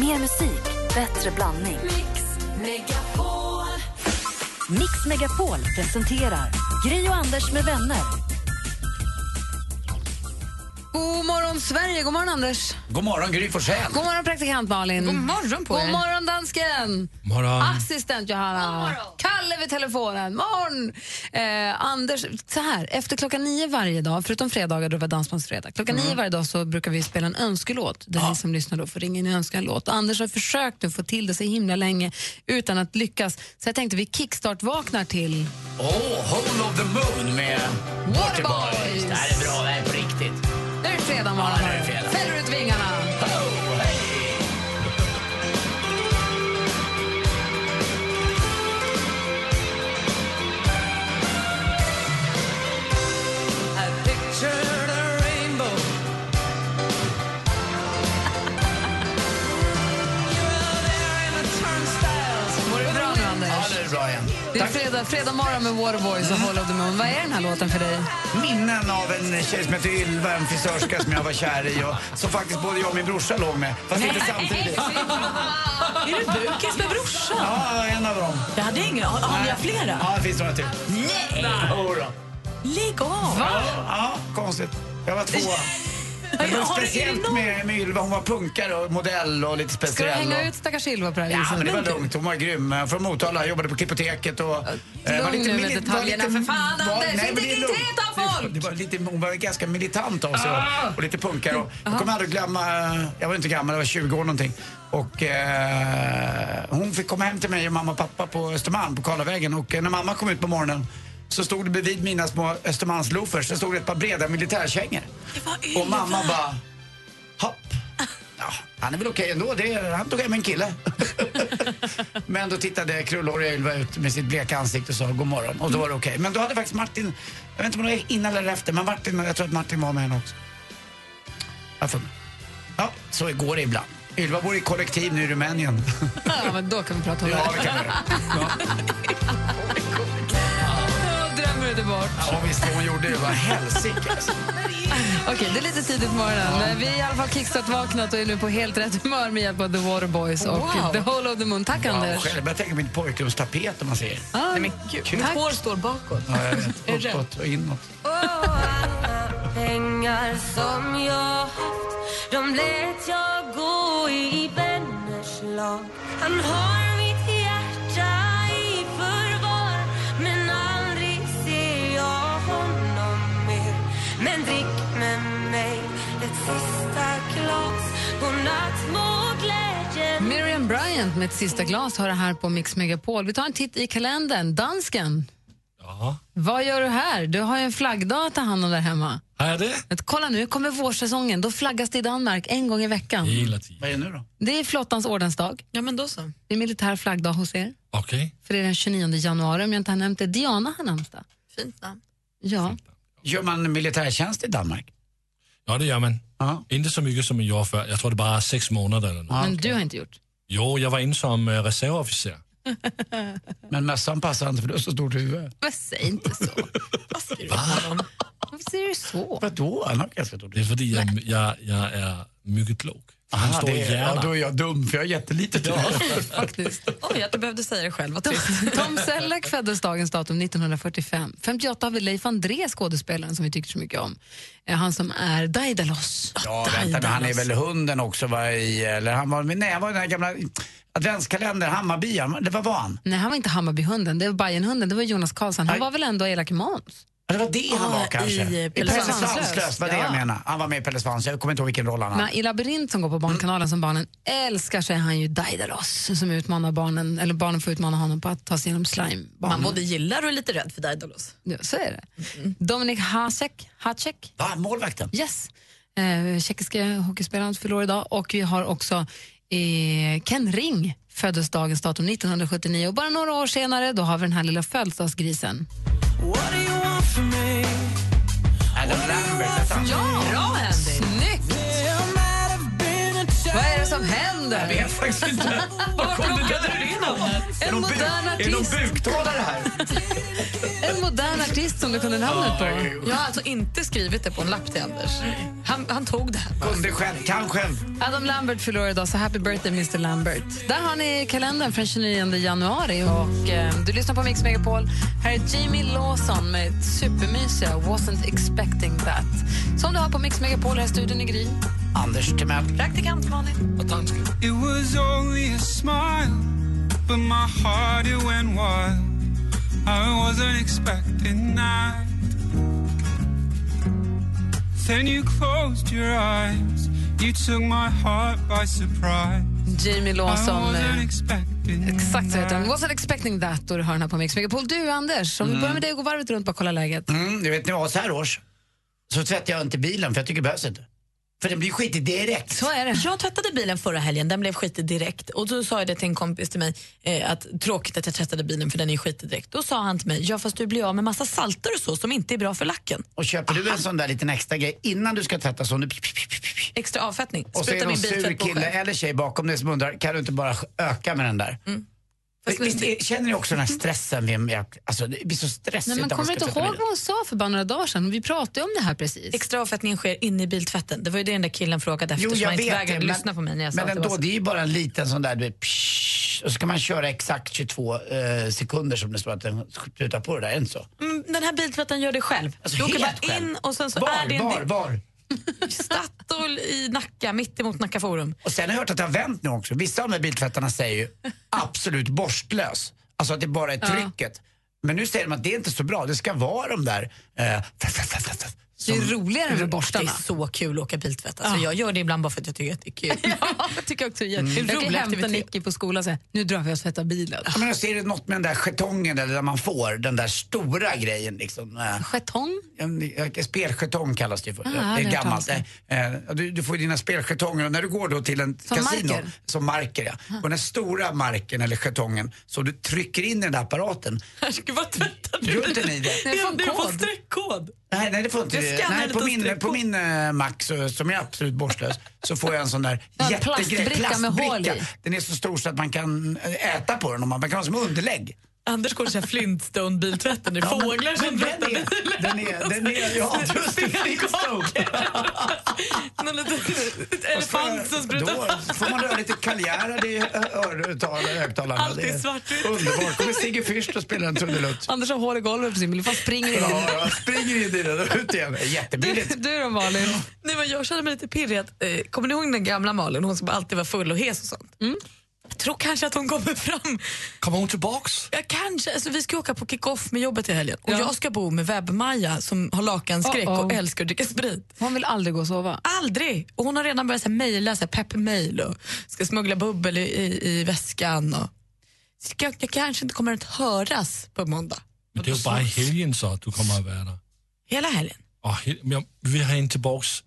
Mer musik, bättre blandning. Mix Megapol presenterar Gri och Anders med vänner. God morgon, Sverige! God morgon, Anders. God morgon, Gry Forssell. God morgon, praktikant Malin. God morgon på God er. morgon, dansken. Morgon. Assistent Johanna. Kalle vid telefonen. Morgon! Eh, Anders, så här, efter klockan nio varje dag, förutom fredagar då var Dansbandsfredag, klockan Mm. nio varje dag så brukar vi spela en önskelåt där ni som lyssnar då får ringa in och önska en låt. Anders har försökt nu få till det så himla länge utan att lyckas. Så jag tänkte vi kickstart-vaknar till Åh, Hole of the Moon med Waterboys. Det här är bra, det fredag morgon. Ja, fredag, fredag morgon med Waterboys och Hall of the Moon. Vad är den här låten för dig? Minnen av en tjej som heter Ylva, en frisörska som jag var kär i och som faktiskt både jag och min brorsa låg med. Fast inte samtidigt. Är du bukis med brorsan? Ja, en av dem. Jag hade ingen aning. Har ni flera? Ja, det finns några till. Nej! Jodå. Lägg av! Ja, konstigt. Jag var två. Men det var Har du- speciellt någon- med, med Ylva. Hon var punkare och modell och lite Ska du speciell. hänga och... ut stackars Ylva på det här Ja, men det var lugnt. Hon var grym. Från Motala, jobbade på Klippoteket och... eh, lugn nu med detaljerna, för fan, var- Anders, nej, integritet av folk! Det var lite, hon var ganska militant av sig och, och lite punkare. Och jag kommer aldrig glömma, eh, jag var inte gammal, jag var 20 år någonting. Och eh, hon fick komma hem till mig och mamma och pappa på Östermalm, på Karlavägen. Och eh, när mamma kom ut på morgonen så stod det bredvid mina små Östermalmsloafers, så stod det ett par breda militärkängor. Och mamma bara, hopp. Ja, han är väl okej ändå. Det är, han tog hem en kille. Men då tittade krullhåriga Ylva ut med sitt bleka ansikte och sa god morgon. Och då var det okej. Men då hade faktiskt Martin, jag vet inte om det var innan eller efter, men Martin, jag tror att Martin var med henne också. Jag får mig. Ja, så går det ibland. Ylva bor i kollektiv nu i Rumänien. Ja, men då kan vi prata om Ja, det. det kan vi göra. Ja, Bort? Ja, visst vad hon gjorde. Det var helsike alltså. Okej, det är lite tidigt på morgonen. Men Vi är i alla fall kickstart-vaknat och är nu på helt rätt humör med hjälp av The Waterboys och Wow. The Whole of the Moon. Tack, Anders. själv börjar tänka på mitt pojkrumstapet om man säger. Ah, Nej, men gud. Mitt hår står bakåt. Ja, jag vet. Uppåt och inåt. pengar som jag haft De lät jag gå i vänners lag Han har Miriam Bryant med ett sista glas har det här på Mix Megapol. Vi tar en titt i kalendern. Dansken, Ja. vad gör du här? Du har ju en flaggdag att ta hand om där hemma. Har jag det? Att, kolla nu, kommer vårsäsongen. Då flaggas det i Danmark en gång i veckan. Vad är det nu då? Det är flottans ordensdag. Ja, men då så. Det är militär flaggdag hos er. Okej. För det är den 29 januari, om jag inte har nämnt det. Diana har namnsdag. Fint namn. Ja. Gör man militärtjänst i Danmark? Ja, det gör man. Ja. Inte så mycket som man gjorde förr. Jag tror det bara är sex månader eller något. Men du har inte gjort. Jo, jag var inne som eh, reservofficer. Men mössan passar inte för du har så stort huvud. Men säg inte så. Varför säger du så? Vadå? Han har ganska stort Det är huvud. för jag, jag, jag är mycket låg. Han Aha, står i det är, ja, då är jag dum för jag har jättelitet huvud. Faktiskt. Oj, att du behövde säga det själv. Tom Selleck föddes dagens datum 1945. 58 har vi Leif André, skådespelaren som vi tycker så mycket om. Eh, Han som är Daidalos. Ja, vänta, men han är väl hunden också va, i, eller han var, nej han var den här gamla adventskalendern, Hammarby, han- det var vad han? Nej, han var inte Hammarbyhunden, det var Bajenhunden, det var Jonas Karlsson. Han Nej. var väl ändå Elake Måns? Ja, det var det han var kanske. i Pelle Svanslös. Var det jag Ja. menade. Han var med i Pelle Svanslös, jag kommer inte ihåg vilken roll han hade. Men I Labyrint som går på Barnkanalen som barnen älskar så är han ju Daidalos som utmanar barnen, eller barnen får utmana honom på att ta sig igenom slime. Man både gillar och är lite rädd för Daidalos. Ja, så är det. Dominik Hasek, Hacek, Va, målvakten? yes. Eh, tjeckiska hockeyspelaren fyller år idag. Och vi har också eh, Ken Ring, föddes dagens datum 1979. Och bara några år senare då har vi den här lilla födelsedagsgrisen. Adam Lambert, han. Ja, bra Andy! Snyggt! Vad är det som händer? Jag vet faktiskt inte. Var kom det där ifrån? En modern Är det någon artist. buktalare här? En modern artist som du kunde namnet på. Jag har alltså inte skrivit det på en lapp till Anders. Han, han tog det här. Kunde själv, kan själv. Adam Lambert fyller år idag, så happy birthday Mr Lambert. Där har ni kalendern från 29 januari och eh, du lyssnar på Mix Megapol. Här är Jamie Lawson med supermysiga Wasn't expecting that. Som du har på Mix Megapol här i studion i Gry. Anders Timell. Praktikant Malin. Och dansken. It was only a smile, but my heart it went wild. I wasn't expecting that. Then you closed your eyes, you took my heart by surprise. Jamie Lawson. eh, Exakt så heter den. that. Wasn't expecting that. Och du har den här på Mix Megapol. Du Anders, om vi börjar med dig och går varvet runt och kolla läget. Mm, du vet, när jag var så här års så tvättade jag inte bilen för jag tycker det behövs inte. För den blir skitig direkt. Så är det. Jag tvättade bilen förra helgen, den blev skitig direkt. Och då sa jag det till en kompis till mig, eh, att tråkigt att jag tvättade bilen för den är skitig direkt. Då sa han till mig, ja fast du blir av med massa salter och så som inte är bra för lacken. Och köper du en sån där liten extra grej innan du ska tvätta så du Extra avfettning. och så är det någon sur kille eller tjej bakom dig som undrar, kan du inte bara öka med den där? Fast Visst, det- känner ni också den här stressen? Med- alltså, det blir så stressigt. Nej, men man kommer inte ihåg vad hon sa för bara några dagar sedan? Vi pratade om det här precis. Extra avfettningen sker inne i biltvätten. Det var ju det den där killen frågade efter Jo, som jag han inte vet vägrade det, lyssna på mig när jag sa men det ändå, var så. det är ju bara en liten sån där, du vet, psh, och så kan man köra exakt 22 eh, sekunder som det står att den sprutar på det där, är det inte så? Mm, Den här biltvätten gör det själv. Alltså, du åker helt bara själv. in och sen så Var, är det en var, var? Statoil i Nacka, mitt emot Nacka Forum. Och sen har jag hört att det har vänt nu också. Vissa av de här biltvättarna säger ju absolut borstlös. Alltså att det bara är trycket. Men nu säger de att det är inte så bra. Det ska vara de där... Eh, Det är roligare med Det borstarna. är så kul att åka biltvätt. Alltså, Jag gör det ibland bara för att jag tycker att det är kul. Ja, jag tycker också det är Mm. Jag kan hämta. Nicky på skolan och säga nu drar vi och tvättar bilen. Ja, men så är det något med den där jetongen eller där man får den där stora grejen liksom. Eh, Jetong? En, en speljetong kallas det för. Ah, det det är jag gammalt. Eh, eh, du, du får dina speljetonger och när du går då till en Som kasino, marker? som marker ja. Och den stora marken eller jetongen som du trycker in i den där apparaten. Gud vad tvättar Gör inte ni det? En Det är på kod. streckkod. Nej, nej det får inte Skannar Nej, på min, på min uh, Mac så, som är absolut borslös så får jag en sån där Ja, jättegrej. plastbricka med hål i. Den är så stor så att man kan eh, äta på den. Och man, man kan ha som underlägg. Anders går till Flintstone-biltvätten. Det är fåglar som Men den tvättar är, bilen. den är, den är, ja, just det, Flintstone. Någon liten elefant som sprutar Då får man röra lite kaljär i örhögtalarna. högtalarna. Allt är Det svartvitt. Underbart. kommer Sigge Fürst och spelar en trudelutt. Anders har hål i golvet på sin bil, fast springer in. Ja, jag springer in i den och ut igen. Jättebilligt. Du då Malin? Nej, men jag känner mig lite pirrig. Eh, kommer ni ihåg den gamla Malin? Hon som alltid var full och hes och sånt. Jag tror kanske att hon kommer fram. Kommer hon tillbaks? Ja, kanske. Alltså, vi ska åka på kick-off med jobbet i helgen. Och Ja. jag ska bo med Webb-Maja som har lakanskräck Uh-oh. och älskar att dricka sprit. Hon vill aldrig gå och sova. Aldrig! Och hon har redan börjat mejla pepp-mail och ska smuggla bubbel i, i, i väskan. Och... Så jag, jag kanske inte kommer att höras på måndag. Men det är bara helgen så att du kommer att vara där. Hela helgen. Och hel- men vi vill ha henne tillbaks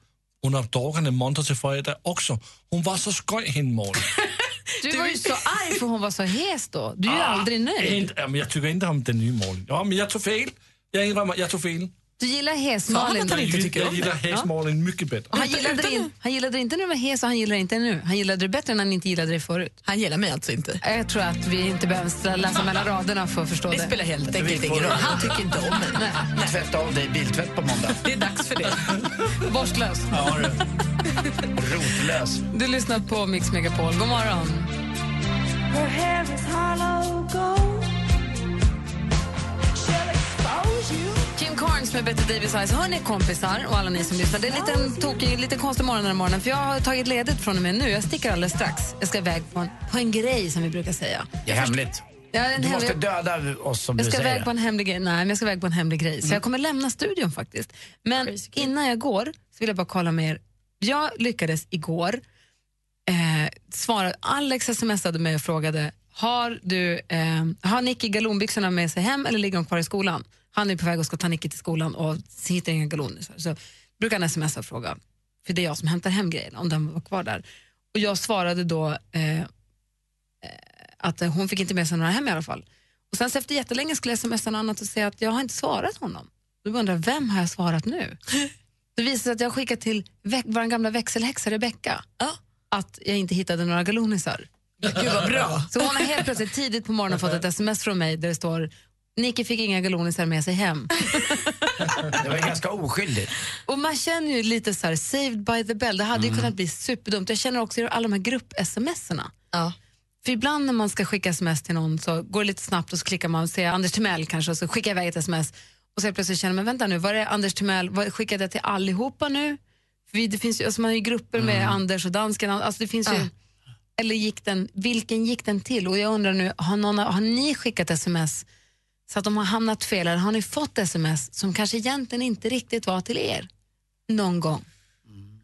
under dagarna måndag till fredag också. Hon var så skoj, henne Malin. Du var ju så arg för hon var så hes då. Du är ju aldrig nöjd. Inte- ja, men jag tycker inte om den nya Malin. Ja, men jag tog fel. Jag inrömmer, jag tog fel. Du gillar hes han Malin. han inte Jag, tycker jag gillar det? häst-Malin mycket bättre. Han gillade, det in, han gillade det inte när du var hes och han gillar det inte nu. Han gillade det bättre än han inte gillade det förut. Han gillar mig alltså inte. Jag tror att vi inte behöver läsa mellan raderna för att förstå Det det. spelar helt enkelt ingen roll. Han tycker inte om mig. Tvätta av dig biltvätt på måndag. Det är dags för det. Borstlös. Rotlös. Du lyssnar på Mix Megapol. God morgon. Kim Carnes med Betty Davis Eyes. Hör ni kompisar och alla ni som lyssnar. Det är en liten tokig, lite konstig morgon den här morgonen för jag har tagit ledigt från och med nu. Jag sticker alldeles strax. Jag ska iväg på en, på en grej som vi brukar säga. Det är hemligt. Ja, Du måste hemlig- döda oss som jag du ska säger. iväg på en hemlig grej. Nej, men jag ska iväg på en hemlig grej. Så jag kommer lämna studion faktiskt. Men Crazy kid. innan jag går så vill jag bara kolla med er. Jag lyckades igår eh, svara. Alex smsade mig och frågade har, du, eh, har Nicky galonbyxorna med sig hem eller ligger de kvar i skolan? Han är på väg och ska ta Nicky till skolan och hittar inga galoner. Så, brukar han smsa och fråga, för det är jag som hämtar hem grejen, om den var kvar där. Och jag svarade då eh, eh, att hon fick inte med sig några hem i alla fall. Och sen efter jättelänge skulle jag smsa något annat och säga att jag har inte svarat honom. Då undrar vem har jag svarat nu? Det visar sig att jag skickat till vår gamla växelhäxa Rebecka. Ja. att jag inte hittade några galonisar. Gud vad bra. Så hon har helt plötsligt tidigt på morgonen fått ett sms från mig där det står Nicky fick inga galonisar med sig hem. Det var ju ganska oskyldigt. Och man känner ju lite så här, saved by the bell. Det hade Mm. ju kunnat bli superdumt. Jag känner också i alla de här grupp-smserna. Ja. För ibland när man ska skicka sms till någon så går det lite snabbt och så klickar man och ser Anders Timell kanske och så skickar jag iväg ett sms och så plötsligt känner man, vänta nu, var det Anders Timell, var, skickade jag till allihopa nu? För vi, det finns ju, alltså man har ju grupper med Mm. Anders och dansken, alltså det finns ju, Ja. eller gick den, vilken gick den till? Och jag undrar nu, har, någon, har ni skickat sms så att de har hamnat fel eller har ni fått sms som kanske egentligen inte riktigt var till er? Någon gång.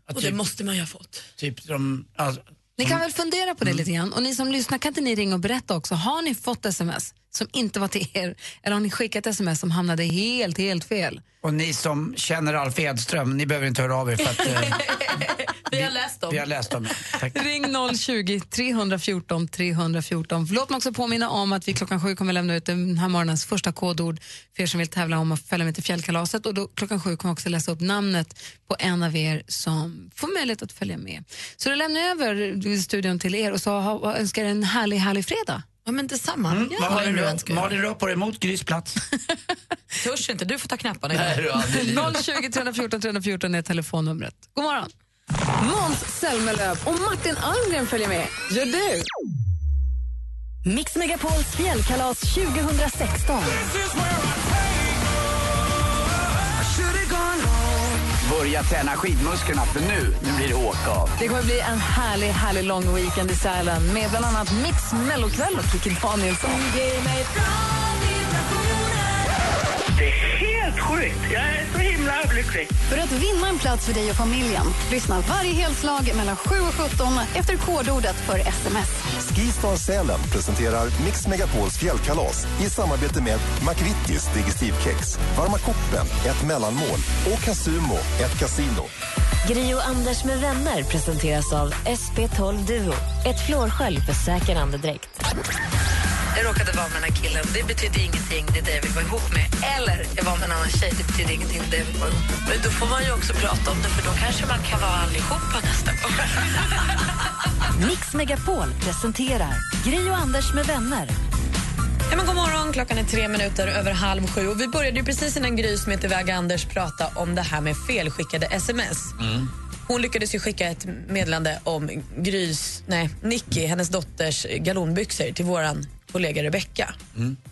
Att Och det typ, måste man ju ha fått. typ de, alltså, Ni kan väl fundera på det lite grann. Och ni som lyssnar, kan inte ni ringa och berätta också? Har ni fått sms som inte var till er? Eller har ni skickat sms som hamnade helt, helt fel? och ni som känner Alf Edström, ni behöver inte höra av er för att eh, Vi har läst dem. vi har läst dem. Tack. Ring 020 314 314. Låt mig också påminna om att vi klockan sju kommer lämna ut den här morgonens första kodord för er som vill tävla om att följa med till fjällkalaset. Och då, klockan sju kommer jag också läsa upp namnet på en av er som får möjlighet att följa med. Så då lämnar jag över studion till er och så ha, önskar er en härlig, härlig fredag. Ja, men detsamma. Ja, vad du Malin, rör. Malin rör på dig mot Grys plats. Törs inte, du får ta knapparna. Nej, idag. du, aldrig i livet. 020 314 314 är telefonnumret. God morgon! Måns Zelmerlöw och Martin Almgren följer med. Gör du? Mix Megapols fjällkalas 2016. Börja träna skidmusklerna för nu, nu blir det åka av. Det kommer bli en härlig, härlig lång weekend i Sälen med bland annat Mix Mellokväll och Kikki Danielsson. Helt sjukt. Jag är så himla lycklig. För att vinna en plats för dig och familjen, lyssna varje helslag mellan 7 och 17 efter kodordet för sms. Skistar Sälen presenterar Mix Megapols fjällkalas i samarbete med McVittys Digestivkex, Varma koppen, ett mellanmål och Casumo, ett kasino. Gri och Anders med vänner presenteras av SP12 Duo. Ett flårskölj för säker andedräkt. Jag råkade vara med den här killen. Det betyder ingenting, det är det vill vara ihop med. Eller jag var med en annan tjej, det betyder ingenting, det är det vill vara ihop med. Men då får man ju också prata om det, för då kanske man kan vara allihopa nästa gång. Mix Megapol presenterar Gri och Anders med vänner. Ja, men god morgon, klockan är tre minuter över halv sju. Och vi började ju precis innan Gry som heter iväg Anders prata om det här med felskickade sms. Hon lyckades ju skicka ett meddelande om Grys, nej, Nicky, hennes dotters galonbyxor till våran kollega Rebecca.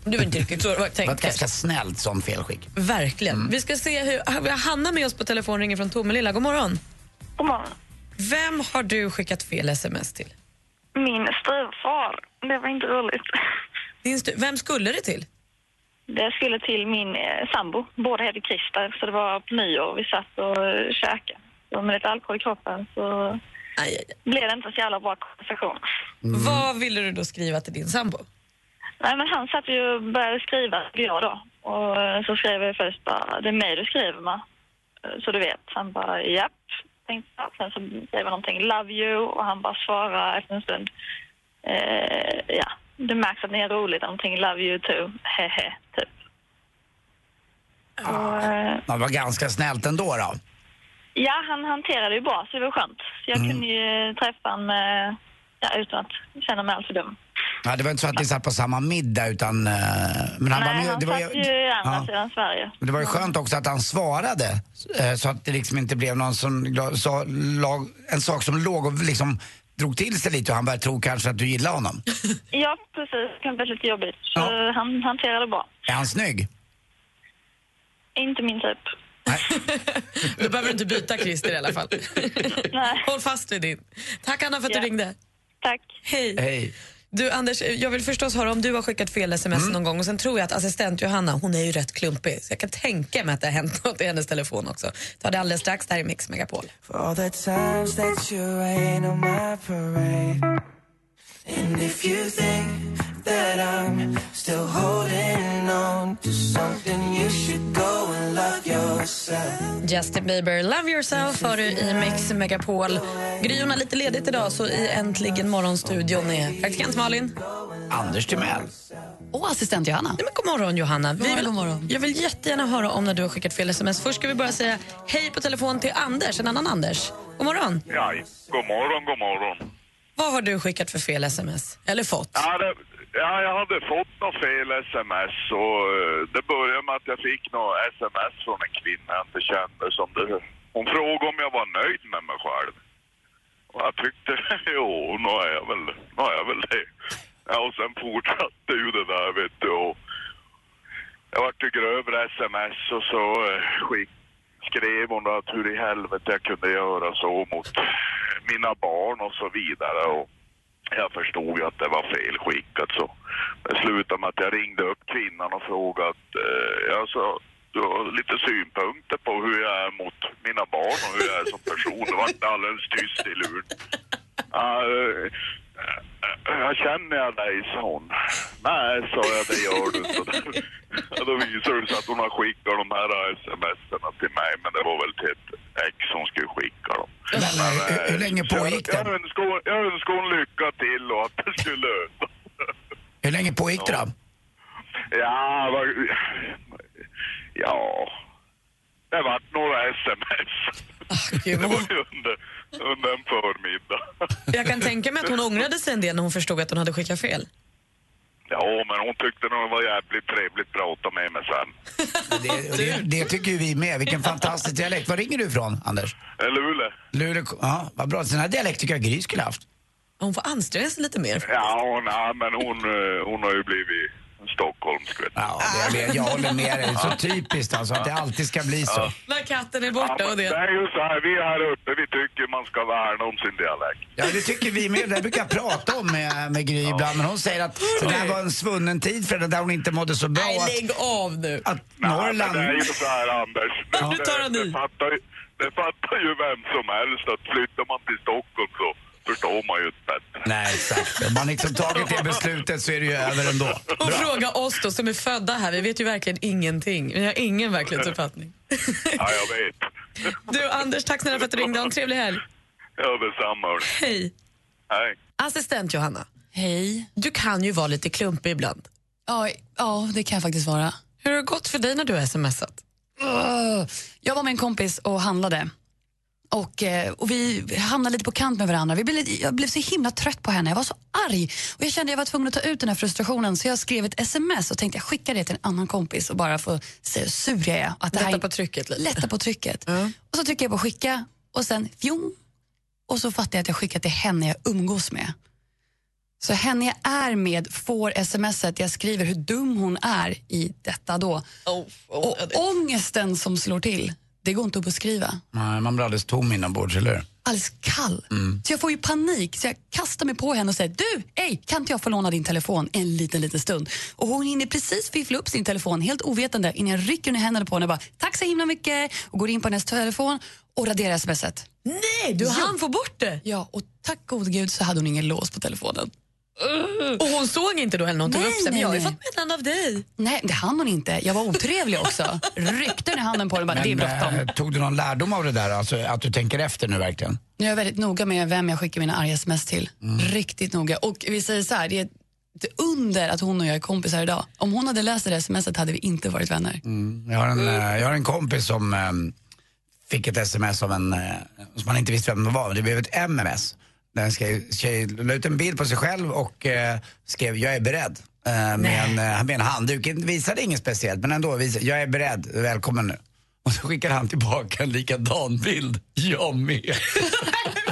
Det var inte riktigt så det var Det var tänkt. ett ganska snällt sånt felskick. Verkligen. Vi ska se hur... Vi har Hanna med oss på telefon, ringer från Tomelilla. God morgon. God morgon. Vem har du skickat fel sms till? Min styvfar. Det var inte roligt. Din stu- Vem skulle det till? Det skulle till min eh, sambo. Båda heter Christer, så det var på nyår. Vi satt och eh, käkade. Med lite alkohol i kroppen så Aj, aj, aj. blev det inte så jävla bra konversation. Vad ville du då skriva till din sambo? Nej, men han satt ju och började skriva, jag då. Och eh, så skrev jag först bara, det är mig du skriver med. Eh, Så du vet. Han bara, japp. Tänkte jag. Sen så skrev jag någonting, love you. Och han bara svarade efter en stund. Eh, ja, det märks att ni är roligt. Någonting, love you too. Hehe, typ. Och, eh, Det var ganska snällt ändå då. ja, han hanterade ju bra, så det var skönt. Jag kunde ju träffa honom eh, ja, utan att känna mig alltför dum. Ja, det var inte så att ni satt på samma middag utan... eh, Men han var Nej, med, han det var satt ju i andra ja. sidan Sverige. Men det var ju skönt också att han svarade eh, så att det liksom inte blev någon som sa, lag, en sak som låg och liksom drog till sig lite och han började tro kanske att du gillar honom. Ja, precis. Det kan bli lite jobbigt. Så Ja. han hanterade det bra. Är han snygg? Inte min typ. Du behöver inte byta Christer i alla fall. Nej. Håll fast vid din. Tack Anna för att Ja. du ringde. Tack. Hej. Hej. Du Anders, jag vill förstås höra om du har skickat fel sms någon gång och sen tror jag att assistent Johanna, hon är ju rätt klumpig så jag kan tänka mig att det har hänt något i hennes telefon också. Ta det alldeles strax, där i Mix Megapol. For all the times that you rain on my parade. And if you think that I'm still holding on to something, you should go and love yourself. Justin Bieber, Love yourself har du i Mix Megapol. Gryon har lite ledigt idag så i Äntligen morgonstudion är praktikant Malin. Anders Timell. Och assistent Johanna. Nej, men god morgon Johanna. Vi morgon, vill, god morgon. Jag vill jättegärna höra om när du har skickat fel sms. Först ska vi bara säga hej på telefon till Anders, en annan Anders. God morgon. Ja, god morgon, god morgon. Vad har du skickat för fel sms? Eller fått? Ja, det, ja, jag hade fått något fel sms och eh, det började med att jag fick något sms från en kvinna jag inte kände som det. Hon frågade om jag var nöjd med mig själv. Och jag tyckte, jo, nu är jag väl, nu är jag väl det. Ja, och sen fortsatte ju det där, vet du. Och jag vart ju grövre sms och så eh, skick, skrev hon att hur i helvete jag kunde göra så mot mina barn och så vidare. Och jag förstod ju att det var fel skickat så det slutade med att jag ringde upp kvinnan och frågade att eh, jag sa, du har lite synpunkter på hur jag är mot mina barn och hur jag är som person. Det var alldeles tyst i luren. Ja, jag känner jag dig, sa hon. Nej, sa jag, det gör du inte. Då visade det sig att hon har skickat de här sms till mig, men det var väl till ett ex som skulle skicka dem. Men, eh, hur, hur länge pågick Jag det? önskar, jag önskar hon lycka till och att det skulle lösa Hur länge pågick det då? Ja, vad... Ja... Det vart några sms. Gud, Det var ju under, under en förmiddag. jag kan tänka mig att hon ångrade sig en del när hon förstod att hon hade skickat fel. Ja, men hon tyckte nog det var jävligt trevligt att prata med mig sen. Det, det, det tycker ju vi med. Vilken fantastisk dialekt. Var ringer du ifrån, Anders? Eh, Luleå. Luleå. Ja, vad bra. Sån här dialekt tycker jag Gry skulle haft. Hon får anstränga sig lite mer. Ja, nej, men hon, eh, hon har ju blivit stockholmsk, vet du. Ja, det, det, jag håller med dig. Det är så typiskt alltså att det alltid ska bli så. Katten är Ja, borta men och det det. är ju så här, vi här uppe, vi tycker man ska värna om sin dialekt. Ja, det tycker vi med. Det brukar jag prata om med, med Gry ibland. Men hon säger att det där var en svunnen tid för henne där hon inte mådde så bra. Nej, Att, lägg av nu. att Nej, Norrland... det är ju så här, Anders. Det, Nu tar han det, i. det, fattar, ju- det fattar ju vem som helst att flyttar man till Stockholm så förstår man ju inte bättre. Nej, exakt. Om man liksom tagit det beslutet så är det ju över ändå. Och fråga oss då som är födda här, vi vet ju verkligen ingenting. Vi har ingen verklighetsuppfattning. Ja, jag vet. Du Anders, tack snälla för att du ringde. Ha en trevlig helg. Ja, detsamma. Hej. Hej. Assistent Johanna, Hej. du kan ju vara lite klumpig ibland. Ja, ja, det kan jag faktiskt vara. Hur har det gått för dig när du har smsat? Jag var med en kompis och handlade. Och, eh, och Vi hamnade lite på kant med varandra. Vi blev, lite- jag blev så himla trött på henne. Jag var så arg. Och Jag kände att jag var tvungen att ta ut den här frustrationen så jag skrev ett sms och tänkte jag skickar det till en annan kompis och bara få se hur sur jag är. Att det Lätta på trycket lite. Lätta på trycket. Och så trycker jag på skicka och sen fjong. Och så fattar jag att jag skickat till henne jag umgås med. Så henne jag är med får smset jag skriver hur dum hon är i detta då. Oh, Och ångesten som slår till, det går inte att beskriva. Nej, man blir alldeles tom inombords, eller hur? Alldeles kall. Så jag får ju panik, så jag kastar mig på henne och säger du, ej, kan inte jag få låna din telefon en liten, liten stund? Och hon hinner precis fiffla upp sin telefon helt ovetande innan jag rycker ner händerna på henne och bara tack så himla mycket och går in på hennes telefon och raderar smset. Nej, du hann få bort det! Ja, och tack gode gud så hade hon ingen lås på telefonen. Och hon såg inte då heller någon tog Nej, nej, jag har ju fått meddelande av dig. Nej, det hann hon inte. Jag var otrevlig också. Ryckte den i handen på henne och bara, det är bråttom. eh, tog du någon lärdom av det där? Alltså att du tänker efter nu verkligen? Nu är jag väldigt noga med vem jag skickar mina arga sms till. Riktigt noga. Och vi säger så här, det är ett under att hon och jag är kompisar idag. Om hon hade läst det där smset hade vi inte varit vänner. Jag har en, eh, jag har en kompis som eh, fick ett sms av en, eh, som man inte visste vem det var. Det blev ett MMS. Där en tjej, tjej la ut en bild på sig själv och eh, skrev jag är beredd. Eh, med, en, eh, med en handduk. Visade inget speciellt men ändå, visade, jag är beredd, välkommen nu. Och så skickade han tillbaka en likadan bild. Jag med.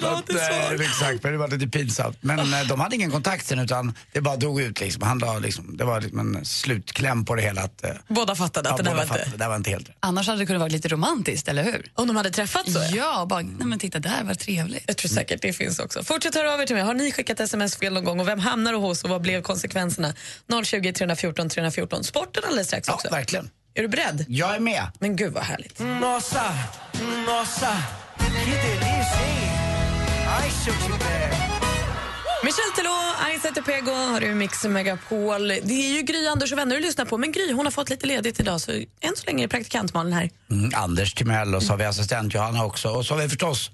Det vill ha Nej, svar. exakt, men det var lite pinsamt. Men eh, de hade ingen kontakt sen utan det bara drog ut liksom. Han la, liksom det var liksom en slutkläm på det hela. Att, eh, Båda fattade att ja, det där båda var inte... fattade, det där var inte helt rätt. Annars hade det kunnat vara lite romantiskt, eller hur? Om de hade träffats så? Ja, bara, nej men titta där, vad trevligt. Jag tror säkert det finns också. Fortsätt höra av er till mig. Har ni skickat sms fel någon gång och vem hamnar du hos och vad blev konsekvenserna? 020 314 314. Sporten alldeles strax Ja, också. verkligen. Är du beredd? Jag är med. Men gud vad härligt. Nossa, nossa, que delícia, i shoot you there. Michel Telot, Aisa Pego har du Mix Megapol. Det är ju Gry, Anders och vänner du lyssnar på, men Gry hon har fått lite ledigt idag så än så länge är praktikantmalen här. Mm, Anders Timell och så har vi assistent Johanna också. Och så har vi förstås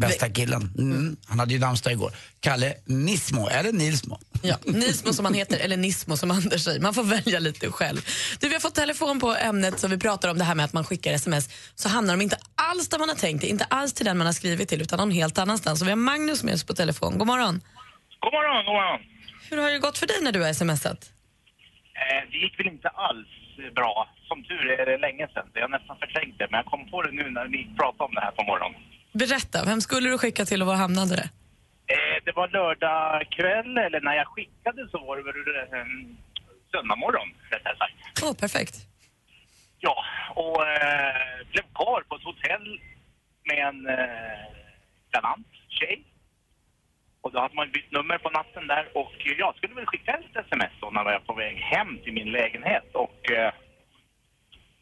Bästa killen. Mm. Han hade ju namnsdag igår. Kalle Nismo, eller Nilsmo. Ja, Nismo som han heter, eller Nismo som Anders säger. Man får välja lite själv. Du, vi har fått telefon på ämnet som vi pratar om det här med att man skickar sms så hamnar de inte alls där man har tänkt det, inte alls till den man har skrivit till utan någon helt annanstans. Så vi har Magnus med oss på telefon. God morgon. God morgon, god morgon. Hur har det gått för dig när du har smsat? Eh, det gick väl inte alls bra. Som tur är det länge sedan. Jag har nästan förträngt det, men jag kom på det nu när ni pratade om det här på morgonen. Berätta, vem skulle du skicka till och var hamnade det? Eh, det var lördag kväll, eller när jag skickade så var det väl eh, söndag morgon, rättare sagt. Åh, oh, perfekt. Ja, och eh, blev kvar på ett hotell med en eh, galant tjej. Och då hade man bytt nummer på natten där och jag skulle väl skicka ett sms då när jag var på väg hem till min lägenhet och eh,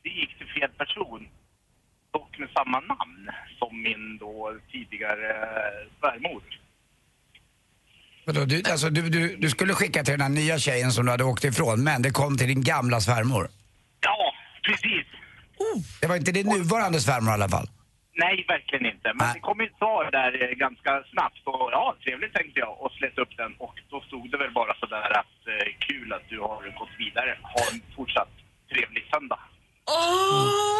det gick till fel person. Dock med samma namn som min då tidigare eh, svärmor. Vadå, du, alltså, du, du, du skulle skicka till den här nya tjejen som du hade åkt ifrån, men det kom till din gamla svärmor. Ja, precis. Det var inte din nuvarande svärmor i alla fall. Nej, verkligen inte. Men Nej. det kom ett svar där eh, ganska snabbt och ja, trevligt tänkte jag och slet upp den och då stod det väl bara sådär att eh, kul att du har gått vidare. Ha en fortsatt trevlig söndag. Va,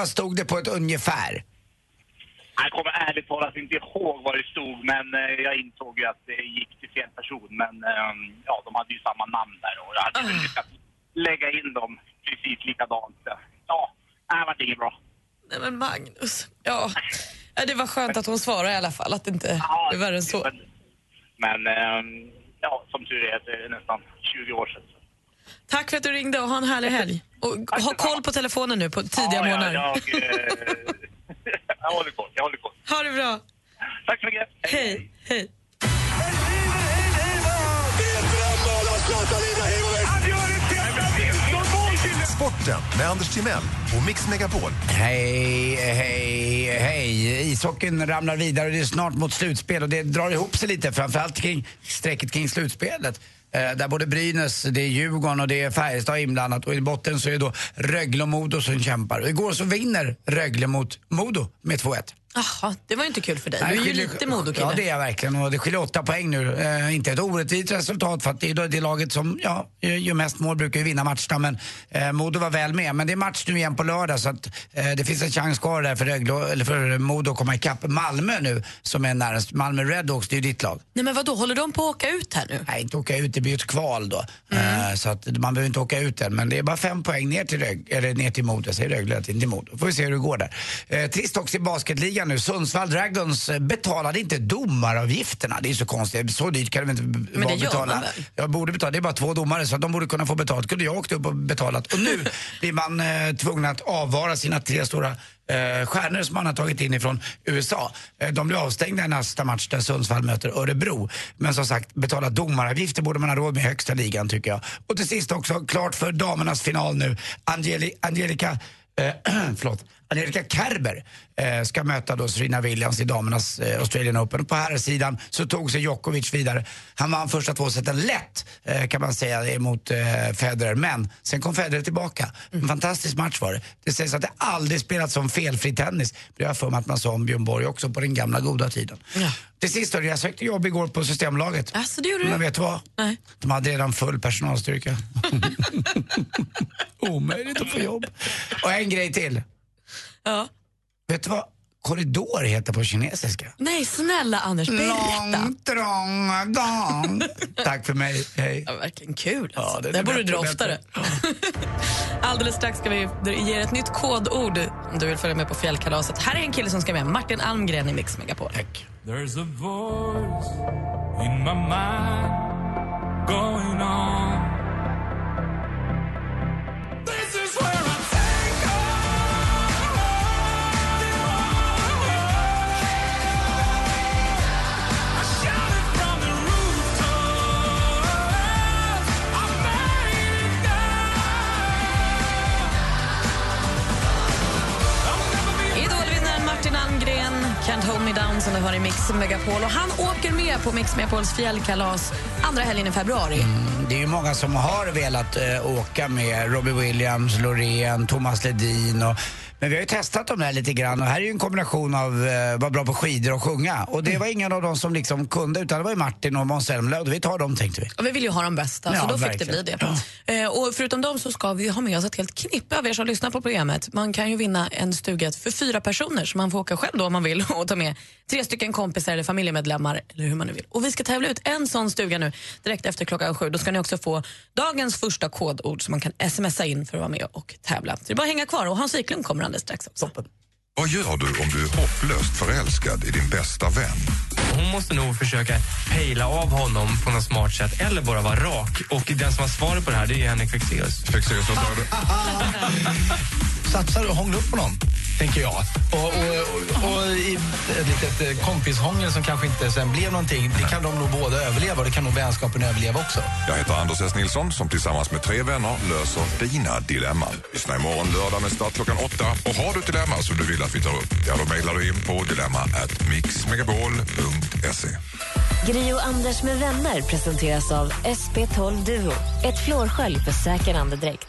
vad stod det på ett ungefär? Jag kommer ärligt talat inte ihåg vad det stod men eh, jag insåg ju att det gick till fel person. Men eh, ja, de hade ju samma namn där och jag hade väl lyckats lägga in dem precis likadant. Ja, det var inget bra. Nej men Magnus, ja. ja. Det var skönt att hon svarade i alla fall, att det inte är värre än så. Men eh, ja, som tur är, det är nästan 20 år. Tack för att du ringde och ha en härlig helg. Och ha koll på telefonen nu på tidiga ja, månader. Ja, jag, eh, jag håller koll, jag håller koll. Ha det bra. Tack så mycket. Hej, hej. Sporten med Anders Timell och Mix Megapol. Hej, hej, hej. Ishockeyn ramlar vidare och det är snart mot slutspel och det drar ihop sig lite, framförallt kring strecket kring slutspelet. Eh, där både Brynäs, det är Djurgården och det är Färjestad inblandat och i botten så är det då Rögle och Modo som kämpar. Och igår så vinner Rögle mot Modo med 2-1. Jaha, det var ju inte kul för dig. Nej, Du är ju skiljer- lite Modokille. Ja, det är jag verkligen. Och det skiljer åtta poäng nu. Eh, inte ett orättvist resultat för att det är det laget som ja, gör mest mål brukar ju vinna matcherna. Men eh, Modo var väl med. Men det är match nu igen på lördag så att eh, det finns en chans kvar där för, Rögle, eller för Modo att komma ikapp Malmö nu som är närmast. Malmö Redhawks, det är ju ditt lag. Nej men vad då håller de på att åka ut här nu? Nej, inte åka ut, det blir ju ett kval då. Mm. Eh, så att man behöver inte åka ut än. Men det är bara fem poäng ner till, Rög, eller ner till Modo. Jag säger Rögle, inte Modo. Får vi se hur det går där. Eh, trist också i basketligan nu. Sundsvall Dragons eh, betalade inte domaravgifterna. Det är så konstigt. Så dyrt kan de inte Men det betala. man väl? Jag borde betala. Det är bara två domare så de borde kunna få betalt. Kunde jag åkt upp och betalat. Och nu blir man eh, tvungen att avvara sina tre stora eh, stjärnor som man har tagit in ifrån USA. Eh, de blir avstängda i nästa match där Sundsvall möter Örebro. Men som sagt, betala domaravgifter borde man ha råd med i högsta ligan tycker jag. Och till sist också, klart för damernas final nu. Angeli, Angelica Eh, förlåt. Angelica Kerber eh, ska möta då Serena Williams i damernas eh, Australian Open. Och på här sidan så tog sig Djokovic vidare. Han vann första två seten lätt eh, kan man säga mot eh, Federer. Men sen kom Federer tillbaka. En fantastisk match var det. Det sägs att det aldrig spelats som felfri tennis. Det har jag för mig att man sa om Björn Borg också på den gamla goda tiden. Till sist hörde jag sökte jobb igår på Systembolaget. Alltså, det gjorde du? Men vet du vad? Nej. De hade redan full personalstyrka. Omöjligt att få jobb. Och en grej till. Ja. Vet du vad korridor heter på kinesiska? Nej, snälla Anders, berätta. Lång, trång gång. Tack för mig, hej. Ja, verkligen kul. Alltså. Ja, det är det borde du dra oftare. Alldeles strax ska vi ge er ett nytt kodord om du vill följa med på fjällkalaset. Här är en kille som ska med, Martin Almgren i Mix Megapol. Tack. There's a voice in my mind going on. Me i Mix Megapol. Och han åker med på Mix Megapols fjällkalas andra helgen i februari. Mm, det är ju många som har velat eh, åka med Robbie Williams, Loreen, Thomas Ledin och men vi har ju testat dem där lite grann och här är ju en kombination av eh, vara bra på skidor och sjunga. Och det var ingen av dem som liksom kunde utan det var ju Martin och Måns Zelmerlöw. Vi tar dem tänkte vi. Och vi vill ju ha de bästa, Ja, så då fick verkligen. det bli det. Eh, och förutom dem så ska vi ha med oss ett helt knippe av er som lyssnar på programmet. Man kan ju vinna en stuga för fyra personer så man får åka själv då om man vill och ta med tre stycken kompisar eller familjemedlemmar eller hur man nu vill. Och vi ska tävla ut en sån stuga nu direkt efter klockan sju. Då ska ni också få dagens första kodord som man kan smsa in för att vara med och tävla. Så det är bara att hänga kvar och Hans Wiklund kommer alldeles strax också. Vad gör du om du är hopplöst förälskad i din bästa vän? Hon måste nog försöka pejla av honom på något smart sätt eller bara vara rak. Och den som har svaret på det här det är Henrik Fexeus. Fexeus, vad säger du? Satsar och hångla upp på någon, tänker jag. Och, och, och, och i ett litet eh, kompishångel som kanske inte sen blev någonting, det kan de nog båda överleva och det kan nog vänskapen överleva också. Jag heter Anders S. Nilsson som tillsammans med tre vänner löser dina dilemman. Lyssna imorgon lördag med start klockan åtta. Och har du ett dilemma som du vill att vi tar upp, ja då mejlar du in på dilemma at mixmegapol.se. Gri och Anders med vänner presenteras av SP12 Duo. Ett flårskölj för säker andedräkt.